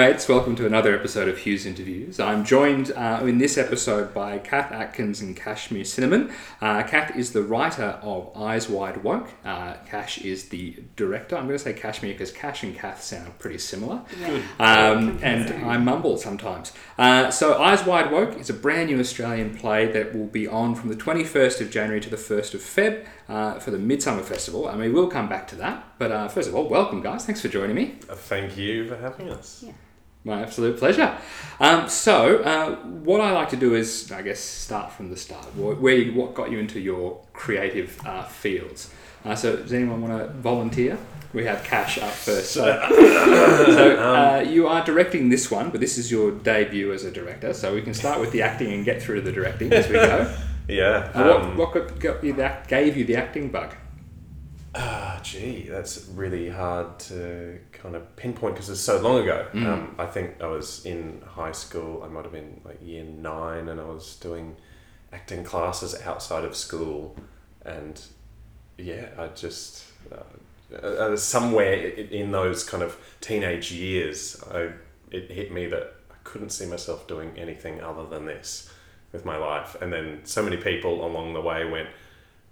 Hey mates, welcome to another episode of Hughes Interviews. I'm joined uh, in this episode by Kath Atkins and Kashmir Cinnamon. Uh, Kath is the writer of Eyes Wide Woke. Uh, Cash is the director. I'm going to say Kashmir because Cash and Kath sound pretty similar. Yeah. Um, and I mumble sometimes. Uh, so, Eyes Wide Woke is a brand new Australian play that will be on from the 21st of January to the 1st of Feb uh, for the Midsumma Festival. And we will come back to that. But uh, first of all, welcome, guys. Thanks for joining me. Uh, Thank you for having us. Yeah. My absolute pleasure. Um, so, uh, what I like to do is, I guess, start from the start. Wh- Where, you- what got you into your creative uh, fields? Uh, so, does anyone want to volunteer? We have Cash up first. So, so uh, you are directing this one, but this is your debut as a director. So we can start with the acting and get through to the directing as we go. Yeah. Uh, Um, what what got, got you that gave you the acting bug? Gee, that's really hard to kind of pinpoint because it's so long ago. Mm. Um, I think I was in high school. I might have been like year nine, and I was doing acting classes outside of school, and yeah, I just uh, uh, somewhere in those kind of teenage years, I it hit me that I couldn't see myself doing anything other than this with my life, and then so many people along the way went,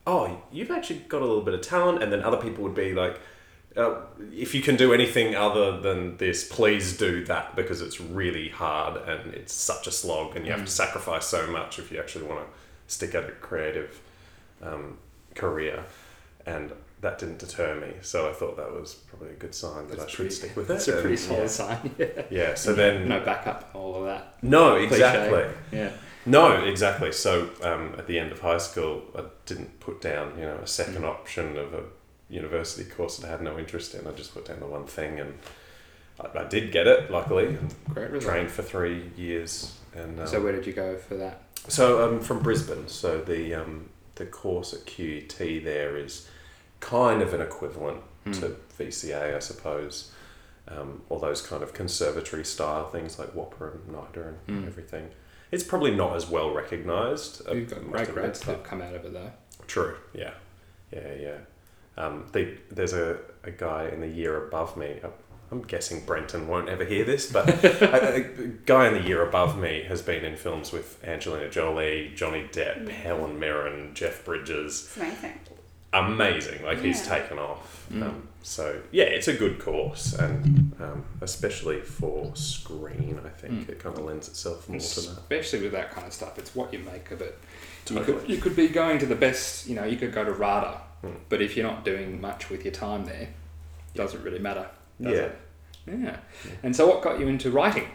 "Oh, you've actually got a little bit of talent," and then other people would be like. Uh, if you can do anything other than this, please do that because it's really hard and it's such a slog, and you have to sacrifice so much if you actually want to stick at a creative um, career. And that didn't deter me, so I thought that was probably a good sign that I That's should pretty- stick with it. That's a pretty solid yeah. sign. Yeah. Yeah, so then no backup, all of that. no, Cliche. exactly. Yeah. No, exactly. So um, at the end of high school, I didn't put down, you know, a second Mm. option of a university course that I had no interest in. I just put down the one thing, and I, I did get it, luckily. Great result. trained for three years, and um, So where did you go for that? so I'm from Brisbane. So the um, the course at QUT there is kind of an equivalent Hmm. to VCA, I suppose. Um, all those kind of conservatory style things like WAAPA and NIDA and Hmm. everything. It's probably not as well recognised. You've got must great admit. grad stuff come out of it though. True. Yeah. Yeah. Yeah. Um, they, there's a, a guy in the year above me. uh, I'm guessing Brenton won't ever hear this, but a, a guy in the year above me has been in films with Angelina Jolie, Johnny Depp, Helen Mirren, Jeff Bridges. It's amazing. Amazing. Like he's taken off. Mm. Um, so yeah, it's a good course, and um, especially for screen, I think Mm. it kind of lends itself more to that. Especially with that kind of stuff, it's what you make of it. You could, you could be going to the best, you know, you could go to RADA, Mm. but if you're not doing much with your time there, doesn't really matter. Does Yeah. It? Yeah. And so, what got you into writing?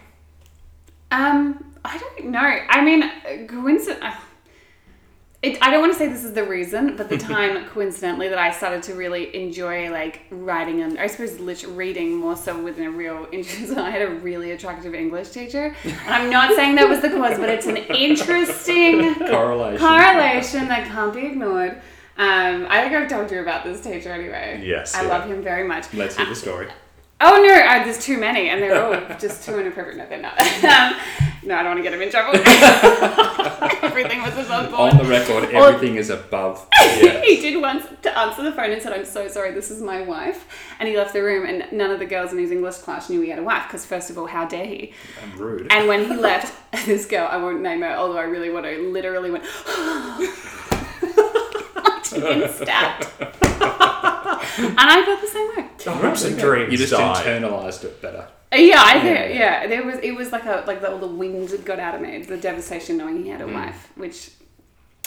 Um, I don't know. I mean, coincident. It, I don't want to say this is the reason, but the time coincidentally that I started to really enjoy like writing and I suppose lit- reading more so within a real interest. I had a really attractive English teacher, and I'm not saying that was the cause, but it's an interesting Correlation. correlation that can't be ignored. Um, I think I've talked to you about this teacher anyway. Yes, I yeah. love him very much. Let's hear the story. Oh no, uh, there's too many, and they're all just too inappropriate. No, they're not. um, no, I don't want to get him in trouble. Everything was above board. On the record, Or- everything is above. he did once to answer the phone and said, "I'm so sorry, this is my wife," and he left the room, and none of the girls in his English class knew he had a wife because, first of all, how dare he? I'm rude. And when he left, this girl, I won't name her, although I really want to, literally went. She'd been stabbed. and I felt the same way. Hopes and dreams you just die. internalized it better. Yeah, I think Yeah. yeah. There was it was like a like the, all the wind had got out of me, the devastation knowing he had a Mm. wife, which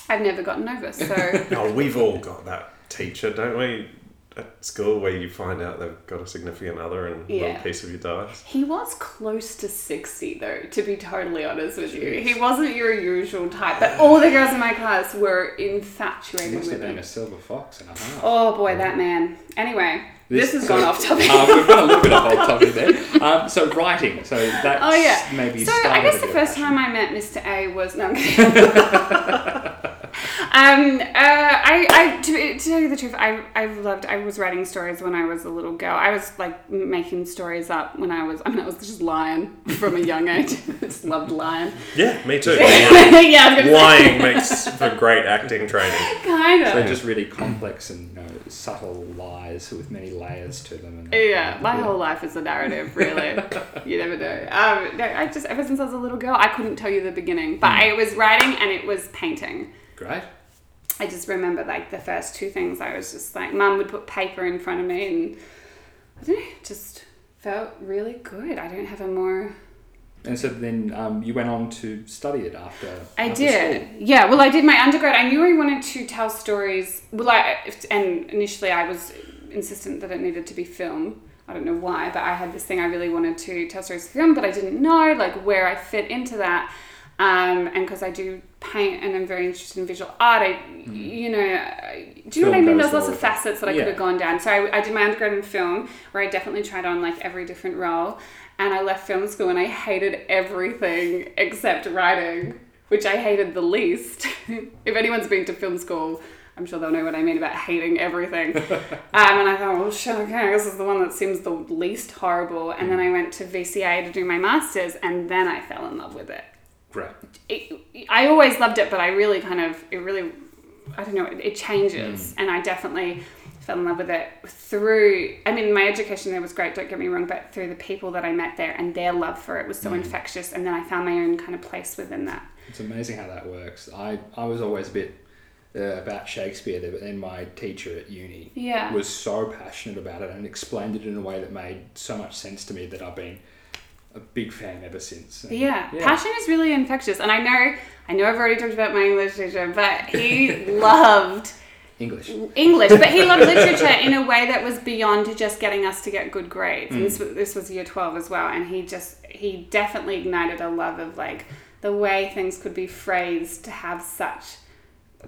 I've never gotten over. So Oh, we've all got that teacher, don't we? At school, where you find out they've got a significant other and Yeah. one piece of you dies. he was close to sixty though. To be totally honest with you, he wasn't your usual type. But all the girls in my class were You infatuated must have with been him. a silver fox and a half. Oh boy, that man. Anyway, this, has so- gone off topic. Uh, we've got a little bit of off topic there. Um, so writing. So that's Oh yeah. maybe so I guess the first passion. time I met Mr. A was no. I'm kidding. Um, uh, I, I to, to tell you the truth, I, I've loved. I was writing stories when I was a little girl. I was like making stories up when I was. I mean, I was just lying from a young age. I just loved lying. Yeah, me too. yeah, I was gonna say. Lying makes for great acting training. kind of. They're just really complex and you know, subtle lies with many layers to them. And Yeah, my whole life is a narrative, really. you never know. Um, no, I just ever since I was a little girl, I couldn't tell you the beginning, but I was writing and it was painting. Great. I just remember like the first two things. I was just like, Mum would put paper in front of me, and I don't know, it just felt really good. I don't have a more. And so then um, you went on to study it after. I after did, school. yeah. Well, I did my undergrad. I knew I wanted to tell stories. Well, I and initially I was insistent that it needed to be film. I don't know why, but I had this thing I really wanted to tell stories for film, but I didn't know like where I fit into that. Um, and because I do paint and I'm very interested in visual art, I, you know, do you know what I mean? There's lots of facets that I Yeah. could have gone down. So I, I did my undergrad in film, where I definitely tried on like every different role, and I left film school and I hated everything except writing, which I hated the least. if anyone's been to film school, I'm sure they'll know what I mean about hating everything. um, and I thought, well, shit, okay, this is the one that seems the least horrible. And then I went to VCA to do my master's, and then I fell in love with it. Great. it I always loved it, but I really kind of, it really, I don't know, it, it changes. And I definitely fell in love with it through, I mean, my education there was great, don't get me wrong, but through the people that I met there and their love for it was so infectious. And then I found my own kind of place within that. It's amazing how that works. I, I was always a bit uh, about Shakespeare, there, but then my teacher at uni Yeah. was so passionate about it and explained it in a way that made so much sense to me that I've been a big fan ever since. And, Yeah, passion is really infectious, and I know, I know, I've already talked about my English teacher, but he loved English. English, but he loved literature in a way that was beyond just getting us to get good grades. And mm. this, this was year twelve as well, and he just he definitely ignited a love of like the way things could be phrased to have such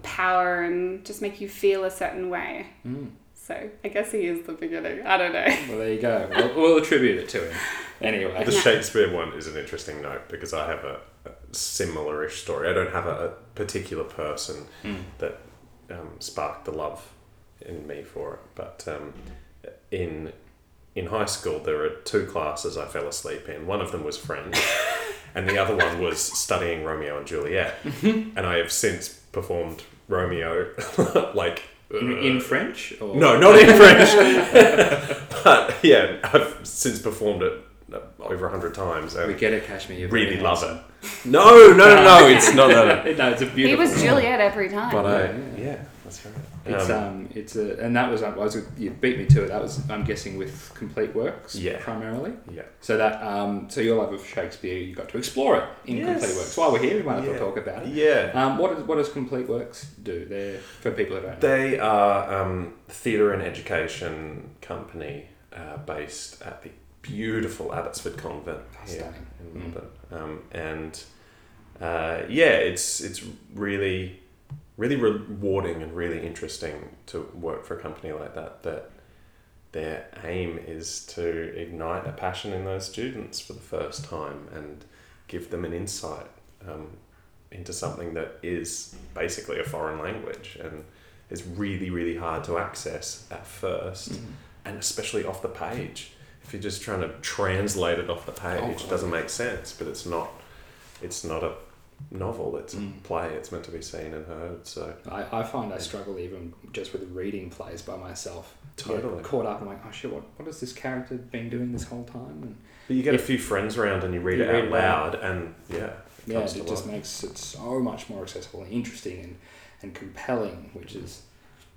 power and just make you feel a certain way. Mm. So I guess he is the beginning. I don't know. Well, there you go. We'll, we'll attribute it to him. Anyway. The Shakespeare one is an interesting note because I have a, a similar-ish story. I don't have a, a particular person that um, sparked the love in me for it, but um, in in high school there were two classes I fell asleep in. One of them was French, and the other one was studying Romeo and Juliet. and I have since performed Romeo like. In, uh, in French? Or? no, not in French. but yeah, I've since performed it uh, over a hundred times. And We get it, Kashmir. You're really love handsome. it. No, no, no, no, it's not that. no, it's a beautiful. He was Juliet every time. But I, Yeah, yeah. Yeah, that's right. It's Um, um, it's a, and that was I was you beat me to it. That was I'm guessing with complete works, Yeah. primarily. yeah. So that um, so your love of Shakespeare, you got to explore it in Yes. complete works. While we're here, we might as well talk about it. Yeah. Um, what does what does complete works do? They're for people who don't know. They are um, theatre and education company uh, based at the beautiful Abbotsford Convent here Stunning. in Mm. Melbourne, um, and uh, yeah, it's it's really really rewarding and really interesting to work for a company like that. That their aim is to ignite a passion in those students for the first time and give them an insight um, into something that is basically a foreign language and is really really hard to access at first Mhm. and especially off the page if you're just trying to translate it off the page it doesn't make sense but it's not it's not a novel it's a Mm. play it's meant to be seen and heard so I, I find I struggle even just with reading plays by myself. Totally. Caught up. I'm like, oh shit, what, what has this character been doing this whole time? And but you get a few friends around and you read You it read out it loud and yeah it yeah, it just life. makes it so much more accessible and interesting and, and compelling, which is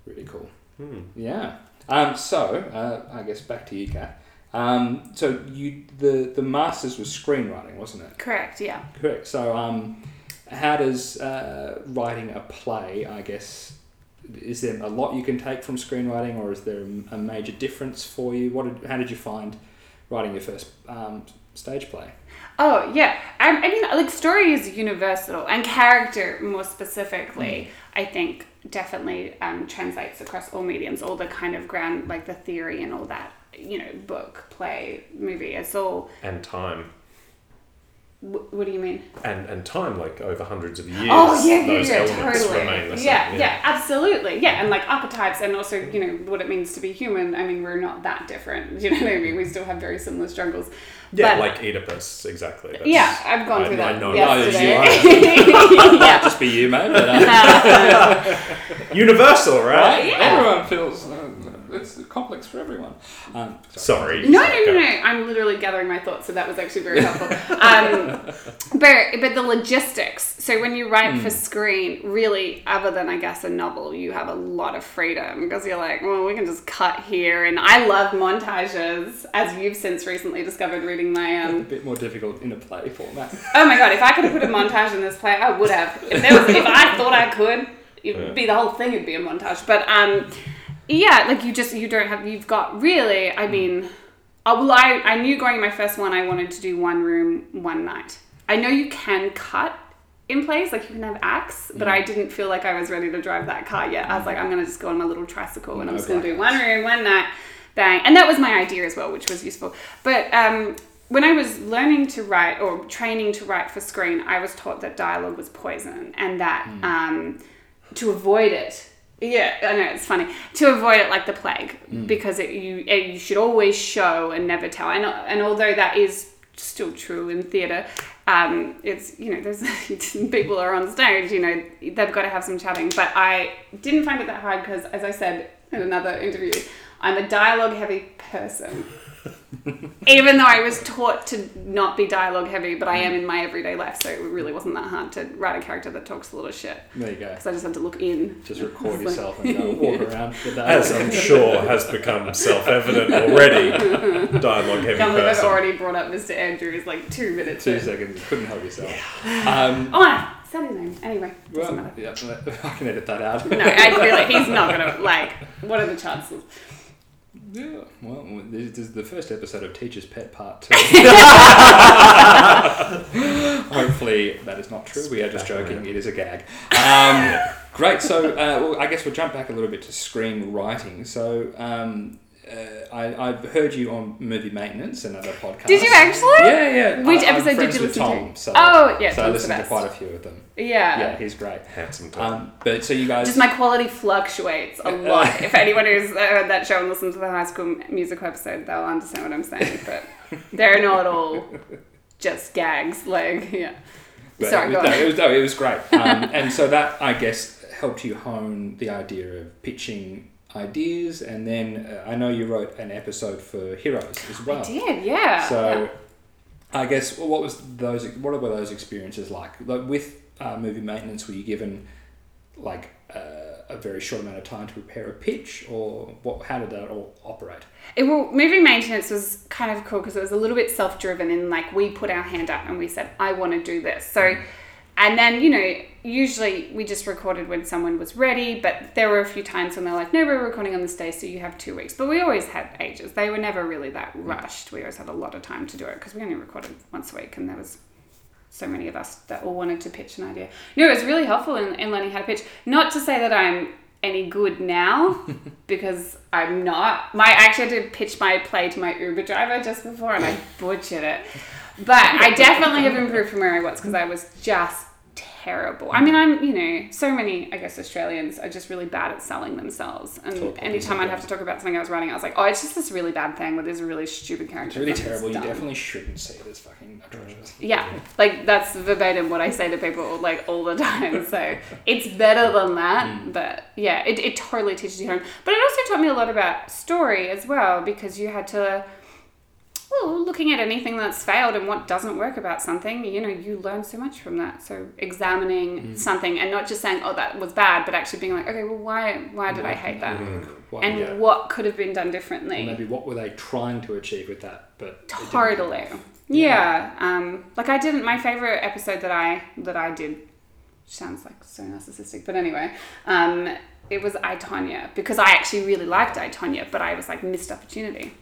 really cool. Hmm. Yeah. Um, so uh, I guess back to you, Kat. Um, so you the the masters was screenwriting, wasn't it? Correct. Yeah. Correct. So um, how does uh, writing a play? I guess is there a lot you can take from screenwriting, or is there a major difference for you? What did, how did you find writing your first um, stage play? Oh yeah, I, I mean, like story is universal, and character more specifically, I think definitely um, translates across all mediums. All the kind of ground, like the theory and all that, you know, book, play, movie. It's all and time Wh- What do you mean? and and time like over hundreds of years Oh yeah, yeah, those yeah, totally. remain the same yeah, yeah, absolutely. Yeah, and like archetypes, and also you know what it means to be human. I mean, we're not that different. You know what I mean? We still have very similar struggles. yeah But- like oedipus exactly That's- Yeah, I've gone I- through that. I know yesterday. Might yeah. just be you, mate. But, uh, universal right, right? Yeah. Everyone feels uh, it's complex for everyone. Um, sorry No, no, no, Okay. no. I'm literally gathering my thoughts, so that was actually very helpful. Um, but but the logistics. So when you write for screen, really, other than I guess a novel, you have a lot of freedom because you're like, well, we can just cut here. And I love montages, as you've since recently discovered reading my Um, a bit more difficult in a play format. Oh my god! If I could have put a montage in this play, I would have. If there was, if I thought I could, it would be the whole thing. It would be a montage. But um, yeah, like you just you don't have. You've got really. I mean, oh, well, I I knew going my first one, I wanted to do one room, one night. I know you can cut in place, like you can have acts, but I didn't feel like I was ready to drive that car yet. I was like, I'm gonna just go on my little tricycle and I'm just gonna do one room, one night, bang. And that was my idea as well, which was useful. But um, when I was learning to write or training to write for screen, I was taught that dialogue was poison and that um, to avoid it. Yeah, I know it's funny to avoid it like the plague because it, you it, you should always show and never tell. And and although that is still true in theatre, um, it's you know there's people are on stage, you know they've got to have some chatting. But I didn't find it that hard because, as I said in another interview, I'm a dialogue heavy person. Even though I was taught to not be dialogue heavy, but I am in my everyday life, so it really wasn't that hard to write a character that talks a lot of shit. There you go. Because I just had to look in. Just record It's like- yourself and go walk around the day. as I'm sure has become self-evident already dialogue heavy Can't believe I've already brought up Mr. Andrews like two minutes Two in. seconds, you couldn't help yourself. Um, Oh, I said his name. Anyway, doesn't well, yeah, I can edit that out. No, I really, he's not gonna like. What are the chances? Yeah, well, this is the first episode of Teacher's Pet Part 2. Hopefully that is not true. We are just joking. It is a gag. Um, great. So, uh, well, I guess we'll jump back a little bit to screenwriting. So, um, uh, I, I've heard you on Movie Maintenance, another podcast. Did you actually? Yeah, yeah. Which I, episode did friends you with listen Tom, to? So, Oh, yeah, So I Tom's the listened to quite a few of them. Yeah. Yeah, he's great. handsome Tom. Um, but so you guys. Just my quality fluctuates a lot. if anyone who's heard that show and listened to the High School Musical episode, they'll understand what I'm saying. But they're not all just gags. Like, yeah. But Sorry, it go was, no, on. it was, no, it was great. Um, and so that, I guess, helped you hone the idea of pitching ideas. And then uh, I know you wrote an episode for Heroes as well. I did, yeah. So yeah. I guess well, what was those? What were those experiences like? Like with uh, movie maintenance, were you given like uh, a very short amount of time to prepare a pitch, or what? How did that all operate? It, well, movie maintenance was kind of cool because it was a little bit self driven and like we put our hand up and we said, I want to do this. So, and then, you know, usually we just recorded when someone was ready, but there were a few times when they're like, no, we're recording on this day, so you have two weeks. But we always had ages. They were never really that mm. rushed. We always had a lot of time to do it because we only recorded once a week and there was so many of us that all wanted to pitch an idea. No, it was really helpful in, in learning how to pitch. Not to say that I'm any good now, because I'm not. My I actually had to pitch my play to my Uber driver just before, and I butchered it. But I definitely have improved from where I was because I was just terrible. I mean, I'm you know so many I guess Australians are just really bad at selling themselves, and anytime I'd have to talk about something I was writing, I was like, oh, it's just this really bad thing with this really stupid character. It's really terrible. You definitely shouldn't say this fucking atrocious. Yeah, like that's verbatim what I say to people like all the time. So it's better than that, hmm. but yeah, it, it totally teaches you home. But it also taught me a lot about story as well because you had to, well, looking at anything that's failed and what doesn't work about something, you know, you learn so much from that. So examining something and not just saying, oh, that was bad, but actually being like, okay, well, why why did I hate that? What, And yeah. what could have been done Or differently? maybe what were they trying to achieve with that? But Totally. come off. Yeah. Um, like I didn't. My favorite episode that I that I did sounds like so narcissistic, but anyway, um, it was I Tonya because I actually really liked I Tonya, but I was like missed opportunity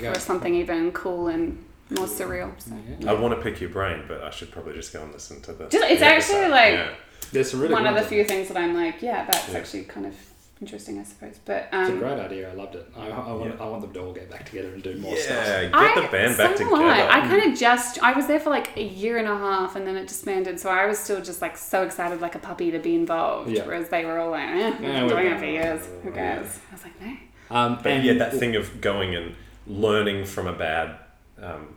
There for go. something even cool and more surreal. So. Yeah. I want to pick your brain, but I should probably just go and listen to the. Just- it's the actually, episode. like- Yeah. There's a really One of the few things that I'm like, yeah, that's Yeah. actually kind of interesting, I suppose. But It's a um, great idea. I loved it. I, I, want, Yeah. I want them to all get back together and do more yeah, stuff. Yeah, get I, the band back together. I. I kind of just I was there for like a year and a half, and then it disbanded. So I was still just like so excited, like a puppy, to be involved. Yeah. Whereas they were all like, eh, Yeah, doing we're it for years. Who cares? I was like, no. Um, But and yeah, that thing of going and learning from a bad um,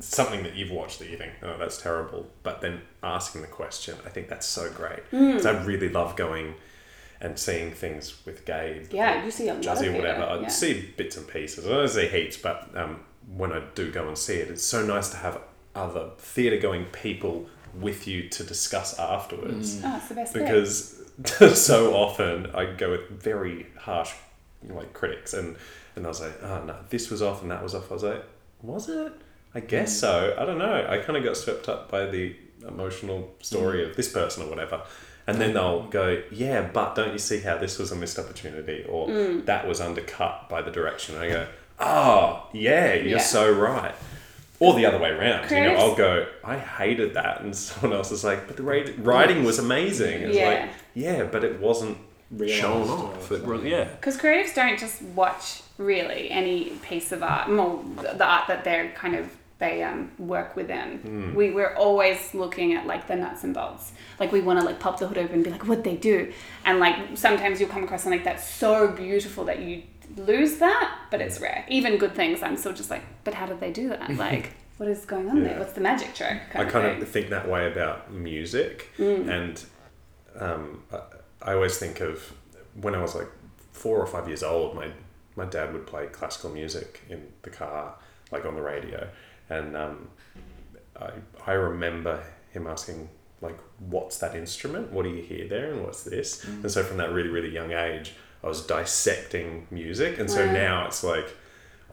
something that you've watched that you think, oh, that's terrible, but then asking the question, I think that's so great. So I really love going and seeing things with Gabe. Yeah, you see a lot Juzzy of or whatever. theatre, I yeah. see bits and pieces. I don't see heaps, but um, when I do go and see it, it's so nice to have other theatre going people with you to discuss afterwards Oh, it's the best because so often I go with very harsh like critics and and I was like ah, oh no this was off and that was off. I was like was it? I guess hmm. so. I don't know. I kind of got swept up by the emotional story hmm. of this person or whatever. And hmm. then they'll go yeah but don't you see how this was a missed opportunity or that was undercut by the direction? And I go oh yeah you're Yeah. so right. Or the other way around you know I'll go I hated that. And someone else is like but the writing was amazing. It's Yeah. like yeah. but it wasn't shown off. It, yeah. Because creatives don't just watch really any piece of art, well, the art that they're kind of they um, work within. Hmm. We we're always looking at like the nuts and bolts. Like we want to like pop the hood open and be like, what they do, and like sometimes you'll come across something that's so beautiful that you lose that, but it's rare. Even good things, I'm still just like, but how did they do that? Like, what is going on there? What's the magic trick? I kind thing. of think that way about music, Mm. and um, I, I always think of when I was like four or five years old. My my dad would play classical music in the car, like on the radio, and um, I I remember him asking like, "What's that instrument? What do you hear there? And what's this?" And so from that really really young age, I was dissecting music, and so Wow. now it's like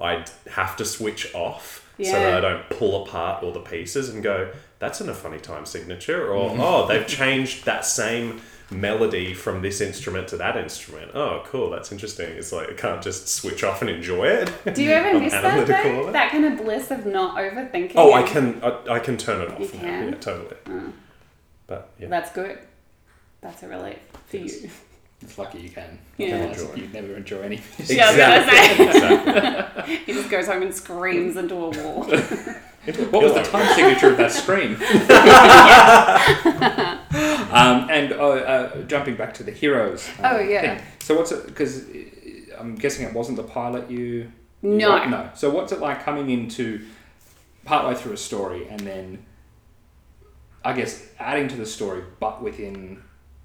I'd have to switch off so that I don't pull apart all the pieces and go, that's in a funny time signature, or oh, they've changed that same melody from this instrument to that instrument. Oh, cool, that's interesting. It's like I can't just switch off and enjoy it. Do you ever I'm miss that analytical though? That kind of bliss of not overthinking. Oh, I can I, I can turn it off. You now. can? Yeah, totally. Mm. But yeah, That's good. That's a relief for Yes. you. It's lucky you can. Yeah. Otherwise, Enjoy. You'd never enjoy any. Yeah, I was say. exactly. He just goes home and screams into a wall. What was the time signature of that scream? Um, and uh, uh, jumping back to the heroes. uh, Oh, yeah. thing. So what's it? Because I'm guessing it wasn't the pilot you. No. wrote? No. So what's it like coming into partway through a story and then, I guess, adding to the story, but within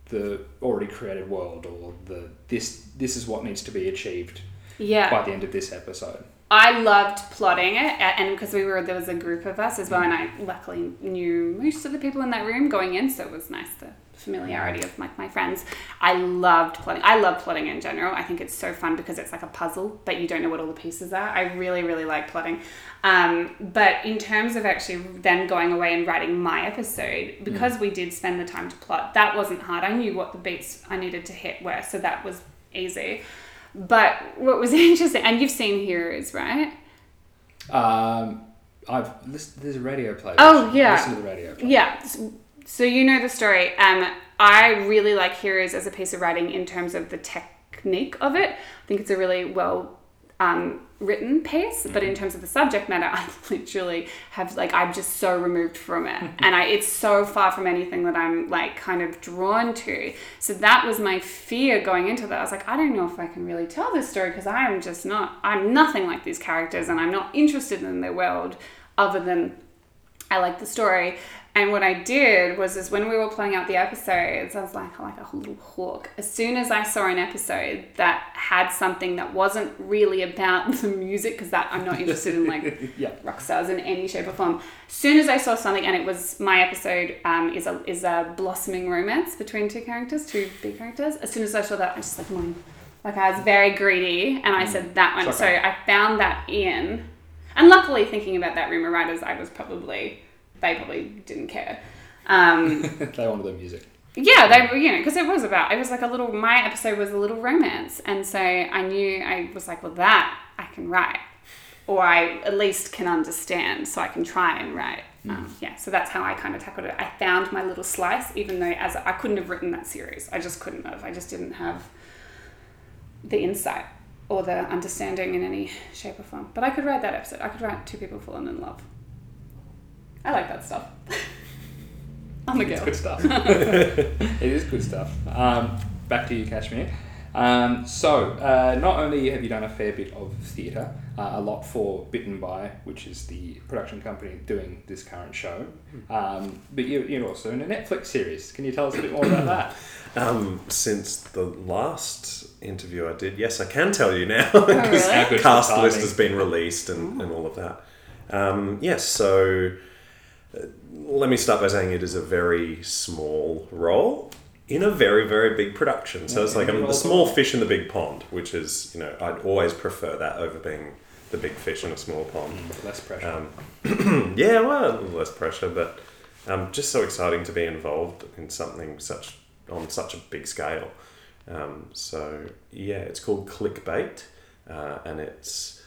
the already created world or the this this is what needs to be achieved Yeah. by the end of this episode. I loved plotting it, and because we were there was a group of us as well, and I luckily knew most of the people in that room going in, so it was nice the familiarity of like my friends. I loved plotting. I love plotting in general. I think it's so fun because it's like a puzzle, but you don't know what all the pieces are. I really really like plotting. Um, but in terms of actually then going away and writing my episode, because we did spend the time to plot, that wasn't hard. I knew what the beats I needed to hit were, so that was easy. But what was interesting, and you've seen Heroes, right? Um, I've listened, there's a radio play. Oh, yeah. Listen to the radio play. Yeah. So you know the story. Um, I really like Heroes as a piece of writing in terms of the technique of it. I think it's a really well um, written piece, but in terms of the subject matter, I literally have like I'm just so removed from it, and I it's so far from anything that I'm like kind of drawn to. So that was my fear going into that. I was like, I don't know if I can really tell this story because I am just not. I'm nothing like these characters, and I'm not interested in their world other than I like the story. And what I did was is when we were playing out the episodes, I was like like a little hawk. As soon as I saw an episode that had something that wasn't really about the music, because that I'm not interested in like Yeah. rock stars in any shape or form. As soon as I saw something, and it was my episode um, is a is a blossoming romance between two characters, two big characters. As soon as I saw that, I was just like, mine. Like I was very greedy, and I said that one. It's So. I found that in, and luckily, thinking about that rumor writers, I was probably they probably didn't care. Um, they wanted the music. yeah, they were, you know, because it was about, it was like a little, my episode was a little romance. And so I knew, I was like, well, that I can write. Or I at least can understand, so I can try and write. Um, yeah, so that's how I kind of tackled it. I found my little slice, even though as I couldn't have written that series. I just couldn't have. I just didn't have the insight or the understanding in any shape or form. But I could write that episode. I could write two people falling in love. I like that stuff. I'm a It's good stuff. it is good stuff. Um, back to you, Kashmir. Um, so, uh, not only have you done a fair bit of theatre, uh, a lot for Bitten By, which is the production company doing this current show, um, but you, you're also in a Netflix series. Can you tell us a bit more about that? Um, since the last interview I did, yes, I can tell you now. Oh, really? cast list has been released and, and all of that. Um, yes, so let me start by saying it is a very small role in a very, very big production. So it's like I'm big the role. small fish in the big pond, which is, you know, I'd always prefer that over being the big fish in a small pond. Less pressure. Um, yeah, well, less pressure, but um, just so exciting to be involved in something such on such a big scale. Um, so yeah, it's called Clickbait, uh, and it's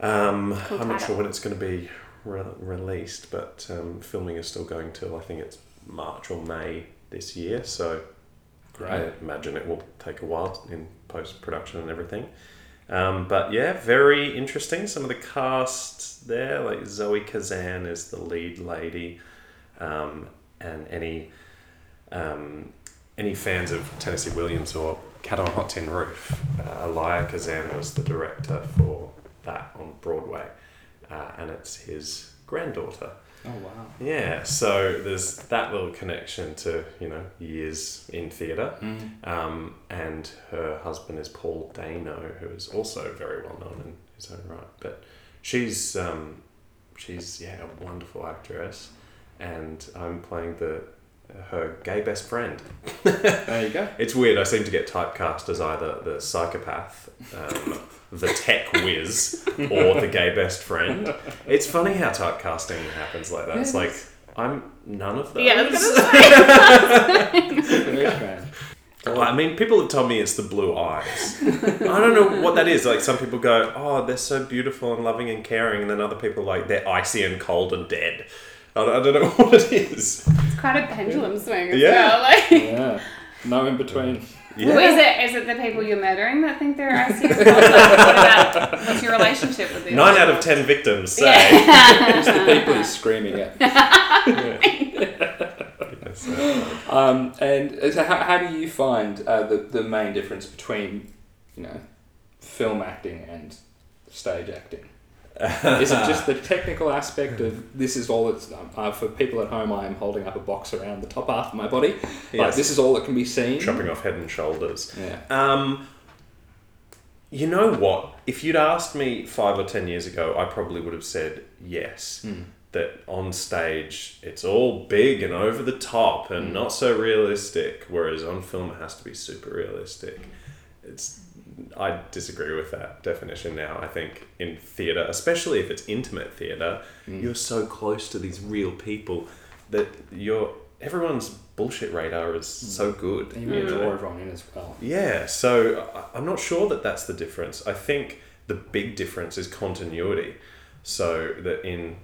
um, Cool I'm not sure when it's going to be re- released, but um, filming is still going till I think it's March or May this year. So I imagine it will take a while in post production and everything. Um, but yeah, very interesting. Some of the cast there, like Zoe Kazan is the lead lady, um, and any um, any fans of Tennessee Williams or Cat on a Hot Tin Roof, uh, Elia Kazan was the director for that on Broadway, uh, and it's his granddaughter. Oh, wow. Yeah, so there's that little connection to you know years in theatre, Mm. um, and her husband is Paul Dano, who is also very well known in his own right. But she's um, she's yeah a wonderful actress, and I'm playing the her gay best friend. There you go. It's weird. I seem to get typecast as either the psychopath, um, the tech whiz, or the gay best friend. It's funny how typecasting happens like that. It's like I'm none of those. Yeah, I was gonna say. Very strange. Well, I mean, people have told me it's the blue eyes. I don't know what that is. Like, some people go, "Oh, they're so beautiful and loving and caring," and then other people are like they're icy and cold and dead. I don't, I don't know what it is. It's quite a pendulum swing as Yeah. well. Like, Yeah. No in between. Yeah. Well, is it is it the people you're murdering that think they're ICU? Like, what about what's your relationship with these? Nine out of ten victims say. Yeah. It's the people he's screaming at. Yes, uh, Um, and so how, how do you find uh, the, the main difference between, you know, film acting and stage acting? Is it just the technical aspect of this is all it's um, uh, for people at home I am holding up a box around the top half of my body like this is all that can be seen chopping off head and shoulders. yeah Um, you know what? If you'd asked me five or ten years ago, I probably would have said yes. Hmm. That on stage it's all big and over the top and not so realistic, whereas on film it has to be super realistic. It's I disagree with that definition now. I think in theatre, especially if it's intimate theatre, you're so close to these real people that you're everyone's bullshit radar is so good. and you really draw everyone in as well Yeah, so I- I'm not sure that that's the difference. I think the big difference is continuity. So that in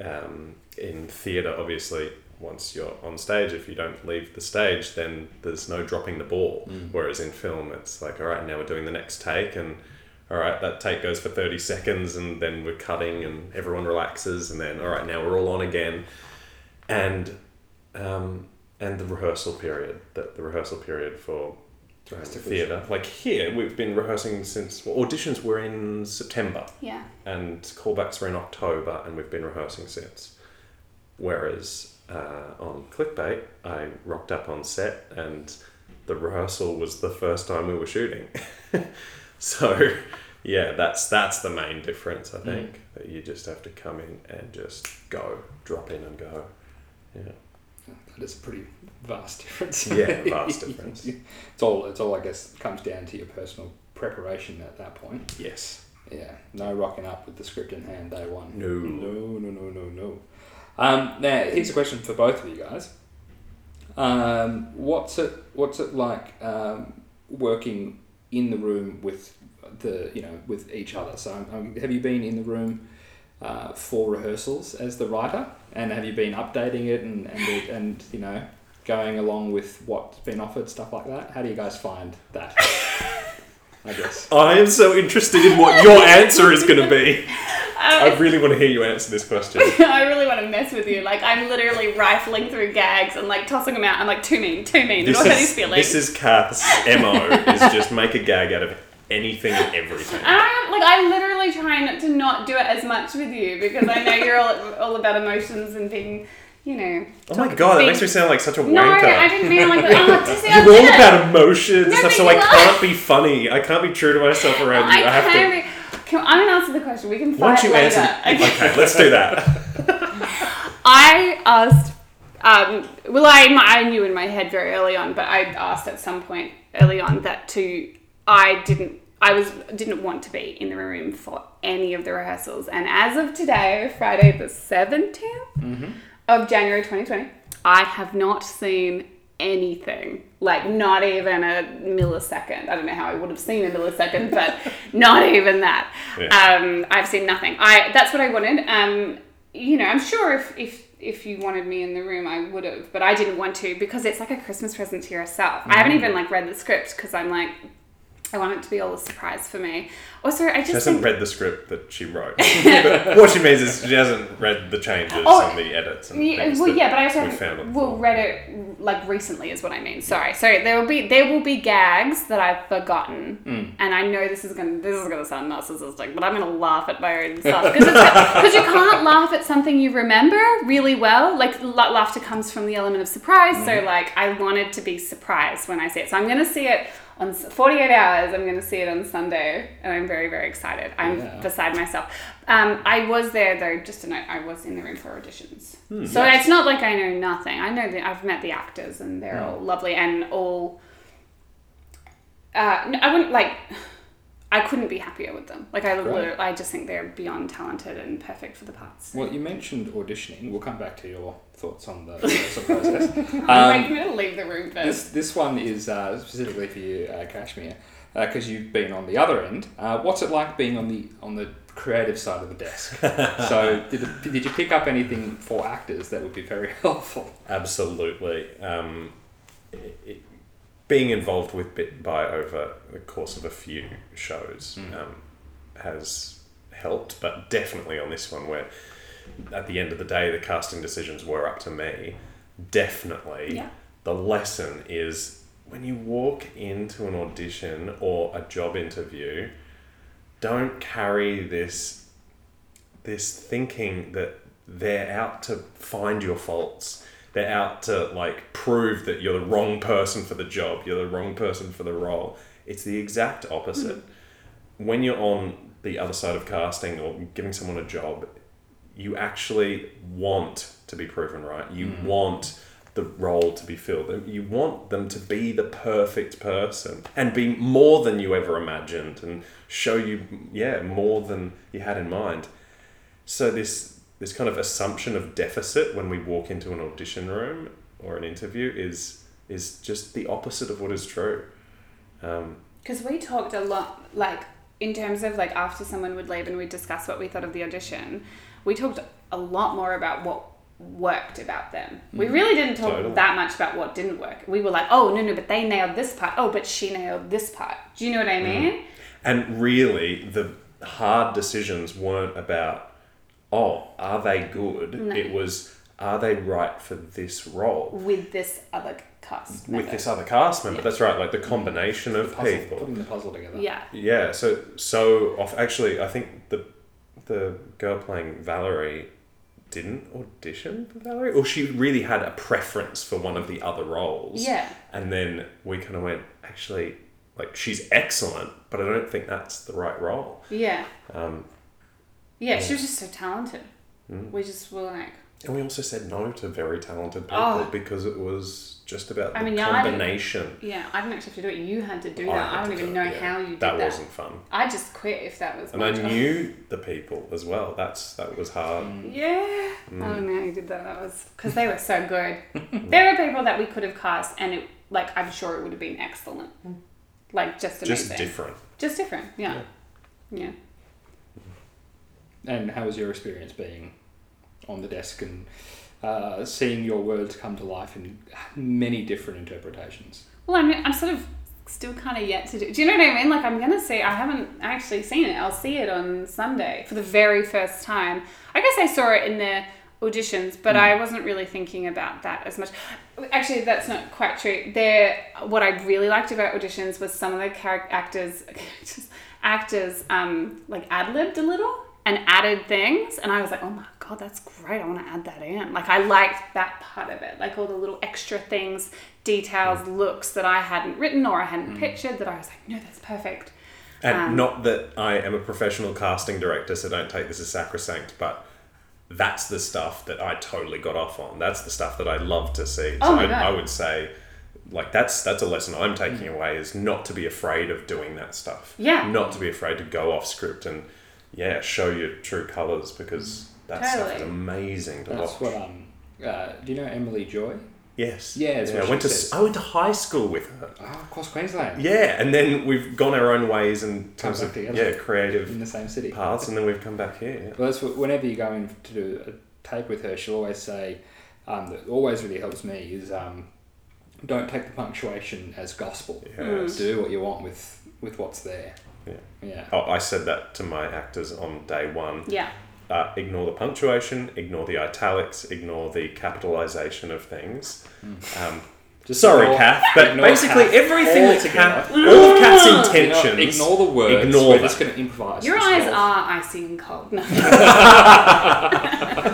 um, in theatre, obviously, once you're on stage, if you don't leave the stage, then there's no dropping the ball. Whereas in film, it's like, all right, now we're doing the next take, and all right, that take goes for 30 seconds, and then we're cutting, and everyone relaxes, and then all right, now we're all on again, and um, and the rehearsal period, the, the rehearsal period for Drastically theatre. Like here, we've been rehearsing since well, auditions were in September Yeah. and callbacks were in October, and we've been rehearsing since. Whereas uh, on Clickbait, I rocked up on set, and the rehearsal was the first time we were shooting. so, yeah, that's that's the main difference. I think that you just have to come in and just go, drop in and go. Yeah. that is a pretty vast difference Yeah, vast difference. it's all it's all I guess comes down to your personal preparation at that point Yes. Yeah, no rocking up with the script in hand day one. No. no, no, no, no, no. Um, now here's a question for both of you guys. Um, what's it What's it like um, working in the room with the you know with each other? So um, have you been in the room uh, for rehearsals as the writer, and have you been updating it and and, and you know going along with what's been offered, stuff like that? How do you guys find that? I guess. I am so interested in what your answer is going to be. I Um, really want to hear you answer this question. I really want to mess with you. Like I'm literally rifling through gags and like tossing them out. I'm like too mean, too mean. This What are these is, feelings? this is Kath's MO, is just make a gag out of anything and everything. I like I literally try not to not do it as much with you because I know you're all, all about emotions and being, you know. Oh my god, that makes me sound like such a No. I didn't mean like oh, just, You're all about emotions and No, stuff, so I can't be funny. I can't be true to myself around I you. I have to. be. Can, I'm gonna answer the question. We can fight Why don't you later. answer? Okay. Okay, let's do that. I asked. Um, well, I I knew in my head very early on, but I asked at some point early on that to I didn't I was didn't want to be in the room for any of the rehearsals, and as of today, Friday the 17th of January 2020, I have not seen anything like not even a millisecond. I don't know how I would have seen a millisecond, but not even that. Yeah. Um, I've seen nothing. I that's what I wanted. Um, you know, I'm sure if if if you wanted me in the room, I would have, but I didn't want to because it's like a Christmas present to yourself. I haven't even like read the script because I'm like, I want it to be all a surprise for me. Also, I just She hasn't think read the script that she wrote. but what she means is she hasn't read the changes Oh, and the edits and Yeah, well, yeah, but I also we haven't well, read it like recently is what I mean. Sorry, sorry. There will be there will be gags that I've forgotten, mm. and I know this is gonna this is gonna sound narcissistic, but I'm gonna laugh at my own stuff because you can't laugh at something you remember really well. Like la- laughter comes from the element of surprise, so mm-hmm. like I wanted to be surprised when I see it. So I'm gonna see it on 48 hours. I'm gonna see it on Sunday, and I'm very very excited. I'm Yeah. beside myself. Um, I was there though, just to note, I was in the room for auditions. Hmm. so it's not like I know nothing. I know that I've met the actors and they're Hmm. all lovely and all. Uh, I wouldn't like. I couldn't be happier with them. Like I, Great. I just think they're beyond talented and perfect for the parts. Well, you mentioned auditioning. We'll come back to your thoughts on the sort of process. I'm Um, gonna leave the room first. this this one is uh, specifically for you, uh, Kashmir, because you've been on the other end. Uh, what's it like being on the on the creative side of the desk? so, did, it, did you pick up anything for actors that would be very helpful? Absolutely. Um, it, it, being involved with Bit by over the course of a few shows um, has helped, but definitely on this one, where at the end of the day, the casting decisions were up to me. Definitely, Yeah. the lesson is when you walk into an audition or a job interview, don't carry this this thinking that they're out to find your faults. They're out to like prove that you're the wrong person for the job. You're the wrong person for the role. It's the exact opposite. Mm-hmm. When you're on the other side of casting or giving someone a job, you actually want to be proven right. You mm. want the role to be filled. You want them to be the perfect person and be more than you ever imagined and show you, yeah, more than you had in mind. So this this kind of assumption of deficit when we walk into an audition room or an interview is is just the opposite of what is true. Um, Because we talked a lot, like in terms of like after someone would leave and we'd discuss what we thought of the audition, we talked a lot more about what worked about them. We really didn't talk Totally. that much about what didn't work. We were like, oh no no, but they nailed this part. Oh, but she nailed this part. Do you know what I mean? And really, the hard decisions weren't about, oh, are they good? No. It was, are they right for this role? With this other cast. With this other cast member. Yeah. That's right, like the combination of Puzzle, people. putting the puzzle together. Yeah. Yeah, so so off. Actually, I think the the girl playing Valerie didn't audition for Valerie, or she really had a preference for one of the other roles. Yeah. and then we kind of went, actually, like she's excellent, but I don't think that's the right role. Yeah. Um, Yeah, she was just so talented. Mm. We just were like, and we also said no to very talented people Oh. because it was just about the I mean, yeah, I combination. yeah, I didn't actually have to do it. You had to do I that. had I, don't do even it, know yeah. how you did That that. wasn't fun. I just quit if that was And my I job. knew the people as well. That's that was hard. Yeah. Mm. I don't know how you did that. That was because they were so good. there were people that we could have cast, and it like I'm sure it would have been excellent. Like just amazing. Just different. Just different. Yeah. Yeah. And how was your experience being on the desk and uh, seeing your words come to life in many different interpretations? Well, I'm I'm sort of still kind of yet to do. Do you know what I mean? Like I'm gonna see. I haven't actually seen it. I'll see it on Sunday for the very first time. I guess I saw it in the auditions, but I wasn't really thinking about that as much. Actually, that's not quite true. There, what I really liked about auditions was some of the character actors, actors, um, like ad libbed a little and added things, and I was like, oh my god, that's great. I want to add that in. Like I liked that part of it, like all the little extra things, details, mm. looks that I hadn't written or I hadn't mm. pictured. That I was like, no, that's perfect. And Um, not that I am a professional casting director, so don't take this as sacrosanct, but that's the stuff that I totally got off on. That's the stuff that I love to see. Oh so my I. I would say, like that's that's a lesson I'm mm. taking away is not to be afraid of doing that stuff. Yeah. Not to be afraid to go off script and yeah, show your true colours because that stuff is amazing to That's watch. what um. Uh, do you know Emily Joy? Yes. Yeah, that's what I she went to says. I went to high school with her. Oh, across Queensland. Yeah, and then we've gone our own ways in terms of together. yeah creative In the same city. paths, and then we've come back here. Yeah. Well, that's what, whenever you go in to do a tape with her, she'll always say, um, that always really helps me is um, don't take the punctuation as gospel. Yes. Do what you want with, with what's there. Yeah. Yeah. Oh, I said that to my actors on day one. Yeah. Uh, ignore the punctuation, ignore the italics, ignore the capitalization of things. Um, Just sorry, ignore- Kath, but basically Kath everything that altogether. Kath, all of Kath's Ignore, intentions. ignore the words. Ignore We're that. just going to improvise. Your eyes are icy and cold.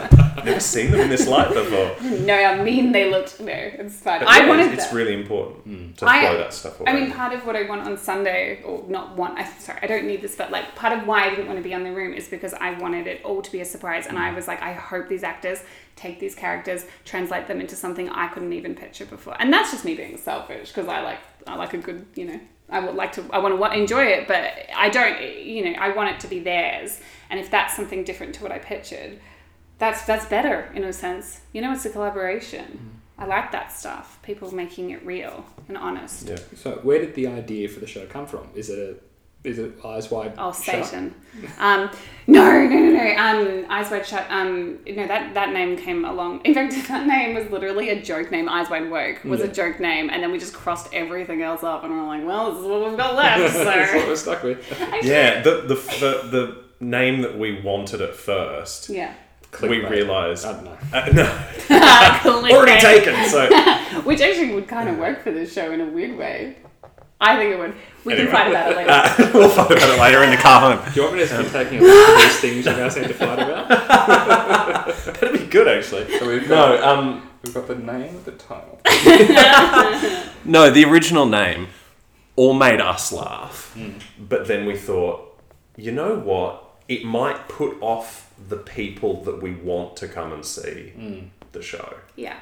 No, Never seen them in this light before. no, I mean they looked. No, it's fine. But I yeah, wanted It's that. really important hmm. to I- throw that stuff away. I mean, part of what I want on Sunday, or not want, I, sorry, I don't need this, but like part of why I didn't want to be on the room is because I wanted it all to be a surprise. And I hmm. was like, I hope these actors take these characters, translate them into something I couldn't even picture before. And that's just me being selfish because I like, I like a good, you know, I would like to, I want to enjoy it, but I don't, you know, I want it to be theirs. And if that's something different to what I pictured, that's that's better in a sense. You know, it's a collaboration. I like that stuff. People making it real and honest. yeah. So, where did the idea for the show come from? Is it a is it Eyes Wide Oh, Shut? Satan. Um, no, no, no, no. Um, Eyes Wide Shut. Um, no, that, that name came along. In fact, that name was literally a joke name. Eyes Wide Woke was a joke name, and then we just crossed everything else up, and we're like, well, this is what we've got left. That's what So, we're stuck with. Yeah, the, the, the, the name that we wanted at first, yeah. We realised. I don't know. Uh, no, already taken, so. Which actually would kind of work for this show in a weird way. I think it would. We Anyway. can fight about it later. Uh, we'll fight about it later in the car home. Do you want me to just be taking a list of these things you guys need to fight about? That'd be good, actually. So we've got, No, um, we've got the name of the title. no, the original name all made us laugh, but then we thought, you know what? It might put off the people that we want to come and see the show. yeah.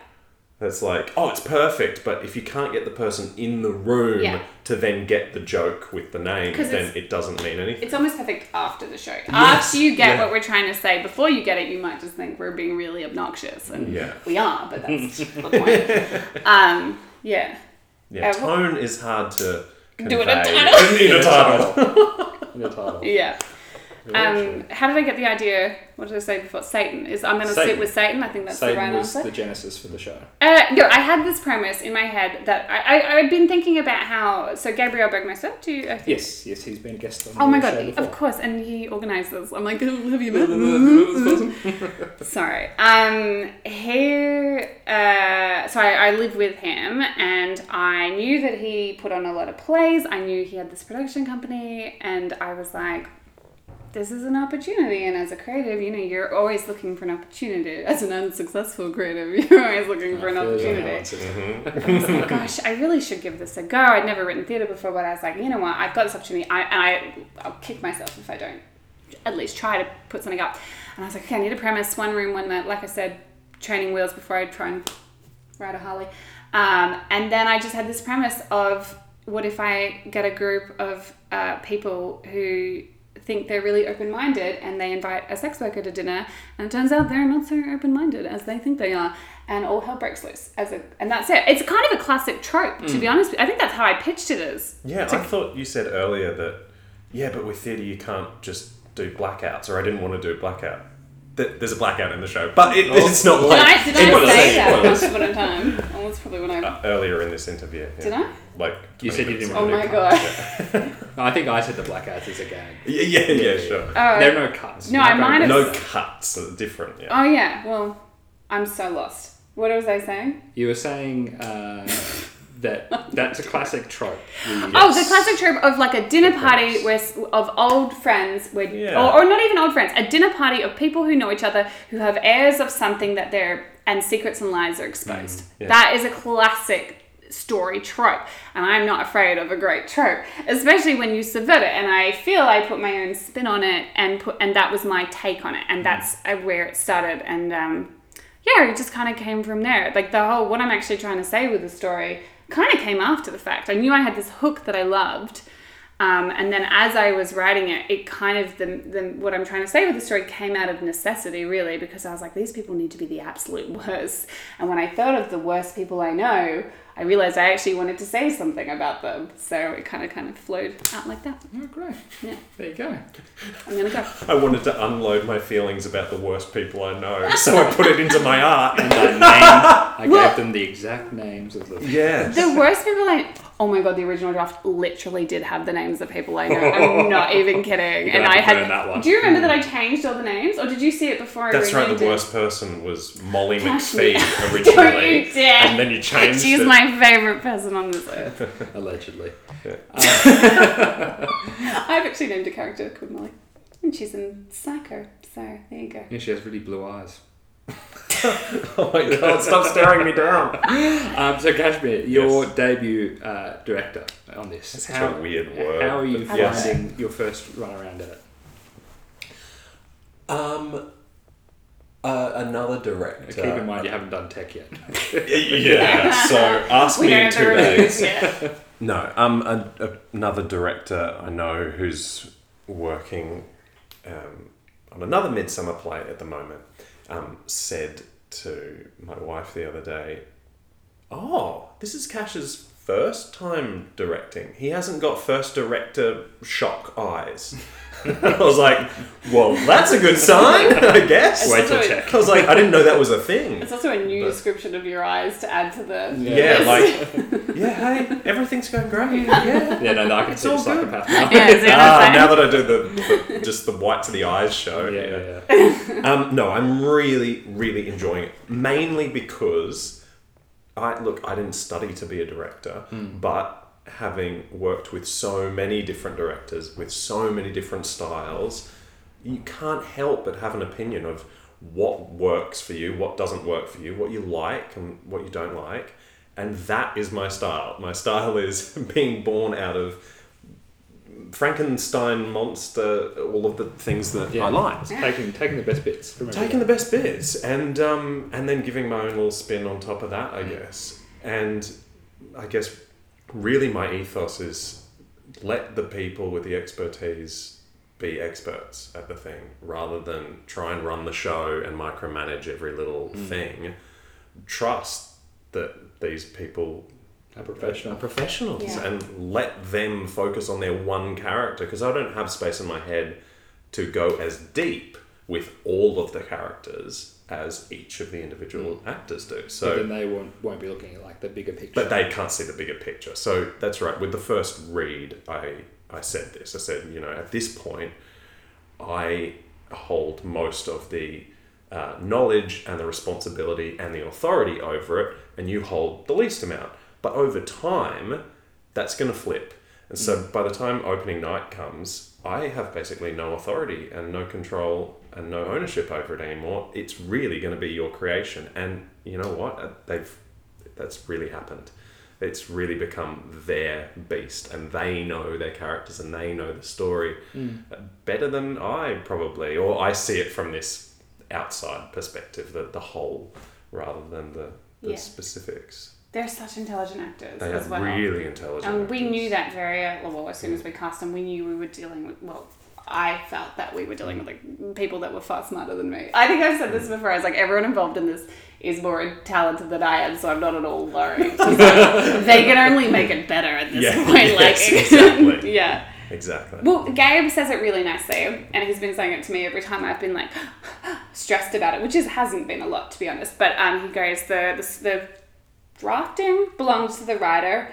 It's like, oh, it's perfect, but if you can't get the person in the room Yeah. to then get the joke with the name, 'Cause then it doesn't mean anything. It's almost perfect after the show. After you get yeah. what we're trying to say, before you get it, you might just think we're being really obnoxious, and Yeah. we are, but that's the point. Um, yeah. Yeah, Uh, tone is hard to Do it in a title. in a title. In the title. Yeah. Um, how did I get the idea? What did I say before? Satan is. I'm going to sit with Satan. I think that's the Satan right was answer. the genesis for the show. Uh, no, I had this premise in my head that I, I I'd been thinking about how. So Gabriel Bergmoser, do you? I think, Yes, yes, he's been a guest on Oh my god! Of course, and he organises. I'm like, "Oh, have you met? Sorry. Um, he. Uh, so I, I live with him, and I knew that he put on a lot of plays. I knew he had this production company, and I was like, this is an opportunity. And as a creative, you know, you're always looking for an opportunity. As an unsuccessful creative, you're always looking for an I feel you. opportunity. I was like, gosh, I really should give this a go. I'd never written theatre before, but I was like, you know what, I've got this opportunity. I, and I, I'll kick myself if I don't at least try to put something up. And I was like, okay, I need a premise, one room, one night. Like I said, training wheels before I try and ride a Harley. Um, and then I just had this premise of what if I get a group of uh, people who think they're really open-minded and they invite a sex worker to dinner and it turns out they're not so open-minded as they think they are and all hell breaks loose as a and that's it it's kind of a classic trope to be honest i think that's how i pitched it as Yeah, I thought you said earlier that, yeah, but with theatre you can't just do blackouts, or I didn't want to do a blackout. Th- There's a blackout in the show, but it, it's not did like i, did I Spoilers. say that once upon a time oh, that's probably when i Uh, earlier in this interview. yeah. did i like. You said you minutes didn't Oh in. my god. I think I said the black ads as a gag. Yeah, yeah, yeah, sure. Oh. There are no cuts. No, You're I not might going- have- No cuts, are different. Yeah. Oh yeah. Well, I'm so lost. What was I saying? You were saying uh, that that's a classic trope. Oh, the classic trope of like a dinner party where s- of old friends, where, Yeah. or, or not even old friends, a dinner party of people who know each other, who have airs of something that they're and secrets and lies are exposed. yeah. That is a classic story trope, and I'm not afraid of a great trope, especially when you subvert it. And I feel I put my own spin on it, and put and that was my take on it, and that's uh, where it started. And um, yeah, it just kind of came from there. Like the whole what I'm actually trying to say with the story kind of came after the fact. I knew I had this hook that I loved. Um, and then as I was writing it, it kind of the, the what I'm trying to say with the story came out of necessity, really, because I was like, these people need to be the absolute worst. And when I thought of the worst people I know, I realized I actually wanted to say something about them. So it kind of kind of flowed out like that. Oh, great. Yeah. There you go. I'm gonna go. I wanted to unload my feelings about the worst people I know, so I put it into my art. And I named, I Well- gave them the exact names of the. Yeah. The worst people I oh my god, the original draft literally did have the names of people I know. I'm not even kidding. And I had. burn that one. Do you remember that I hmm. changed all the names, or did you see it before I That's right. The it? worst person was Molly Gosh, me. McPhee Don't originally, you dare. and then you changed She's it. my favorite person on this earth. Allegedly. I've actually named a character called Molly, and she's in Psycho. So there you go. Yeah, she has really blue eyes. oh my god! Stop staring me down. Um, so, Kashmir, your Yes. debut uh, director on this. That's such a weird word. How are you but yes. finding your first run around at it? Um, uh, another director. Keep in mind you haven't done tech yet. yeah. So ask We me in two days. yet. No, um, a, a, another director I know who's working um, on another Midsumma play at the moment um, said to my wife the other day, "Oh, this is Cash's first time directing. He hasn't got first director shock eyes." I was like, "Well, that's a good sign, I guess." Wait till also- check. I was like, "I didn't know that was a thing." It's also a new But- description of your eyes to add to the. Yeah, list. like, yeah, hey, everything's going great. Yeah. Yeah, no, no I can It's see the all good. psychopath now. Yeah, see what Ah, now that I do the, the just the white to the eyes show. yeah, yeah. yeah, yeah. Um, no, I'm really, really enjoying it. Mainly because I look, I didn't study to be a director, but having worked with so many different directors with so many different styles, you can't help but have an opinion of what works for you, what doesn't work for you, what you like and what you don't like. And that is my style. My style is being born out of Frankenstein monster, all of the things that Yeah. I like Taking, taking the best bits. From taking the best bits and um, and then giving my own little spin on top of that, I Mm. guess. And I guess really my ethos is let the people with the expertise be experts at the thing rather than try and run the show and micromanage every little Mm. thing. Trust that these people a are professional. professionals Yeah. and let them focus on their one character because I don't have space in my head to go as deep with all of the characters as each of the individual actors do. So So, then they won't, won't be looking at like the bigger picture. but they can't see the bigger picture. So that's right. With the first read, I I said this. I said, you know, at this point, I hold most of the uh, knowledge and the responsibility and the authority over it, and you hold the least amount. But over time, that's going to flip. And so by the time opening night comes, I have basically no authority and no control and no ownership over it anymore. It's really going to be your creation. And you know what? Uh, They've that's really happened. It's really become their beast, and they know their characters and they know the story uh, better than I probably, or I see it from this outside perspective, the, the whole rather than the, the Yeah. specifics. They're such intelligent actors They as are well. really intelligent. And we knew that very well as soon as we cast them. We knew we were dealing with well. I felt that we were dealing with like people that were far smarter than me. I think I've said this before. I was like, everyone involved in this is more talented than I am, so I'm not at all worried. Like, they can only make it better at this Yeah, point. yes, like, exactly. yeah. Exactly. Well, Gabe says it really nicely, and he's been saying it to me every time I've been like stressed about it, which is hasn't been a lot to be honest. But um, he goes the the, the drafting belongs to the writer.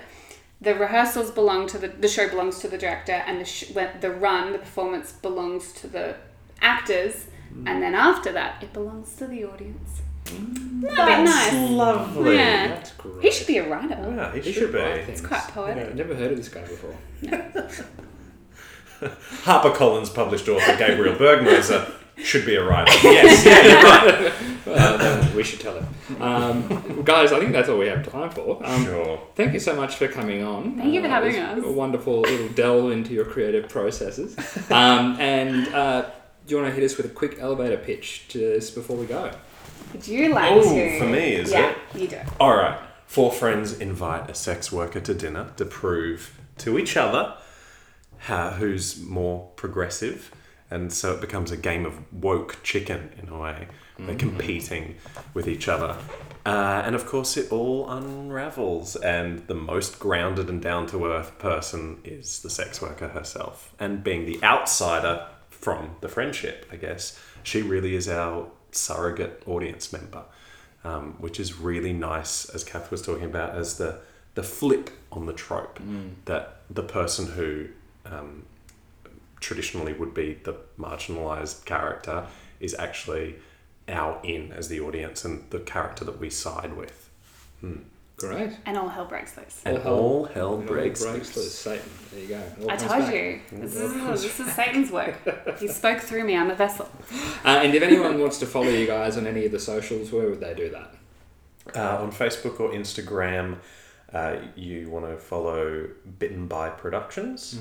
The rehearsals belong to the the show belongs to the director, and the sh- when the run, the performance belongs to the actors, mm. and then after that, it belongs to the audience. Mm. Isn't that nice? lovely. Yeah. That's great. He should be a writer. Yeah, he, He should, be. write It's things. quite poetic. I've never heard of this guy before. HarperCollins published author Gabriel Bergmoser should be a writer. Yes, yeah, you're right. Well, then we should tell him. Um, guys, I think that's all we have time for. Um, Sure. Thank you so much for coming on. Thank you for Uh, having it was us. A wonderful little delve into your creative processes. Um, and uh, do you want to hit us with a quick elevator pitch just before we go? Would you like Oh, to? for me, is yeah, it? you do. All right. Four friends invite a sex worker to dinner to prove to each other how, who's more progressive. And so it becomes a game of woke chicken in a way. They're competing with each other. Uh, and of course, it all unravels. And the most grounded and down to earth person is the sex worker herself. And being the outsider from the friendship, I guess, she really is our surrogate audience member um, which is really nice, as Kath was talking about, as the the flip on the trope that the person who um, traditionally would be the marginalized character is actually our in as the audience and the character that we side with. Great. And all hell breaks loose. And All hell- all hell It all breaks breaks loose. loose. Satan. There you go. All I told back. you. This is, this is Satan's work. He spoke through me. I'm a vessel. Uh, and if anyone wants to follow you guys on any of the socials, where would they do that? Uh, on Facebook or Instagram, uh, you want to follow Bitten by Productions.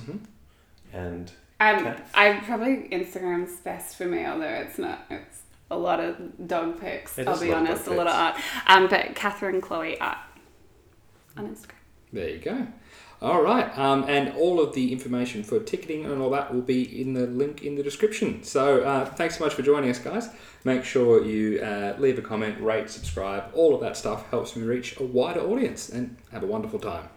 And Um, Okay. I probably Instagram's best for me, although it's not. It's a lot of dog pics. It I'll be a lot of honest, a lot of art. Um, but Catherine Chloe art on Instagram. There you go. All right. Um, and all of the information for ticketing and all that will be in the link in the description. So uh, thanks so much for joining us, guys. Make sure you uh, leave a comment, rate, subscribe. All of that stuff helps me reach a wider audience and have a wonderful time.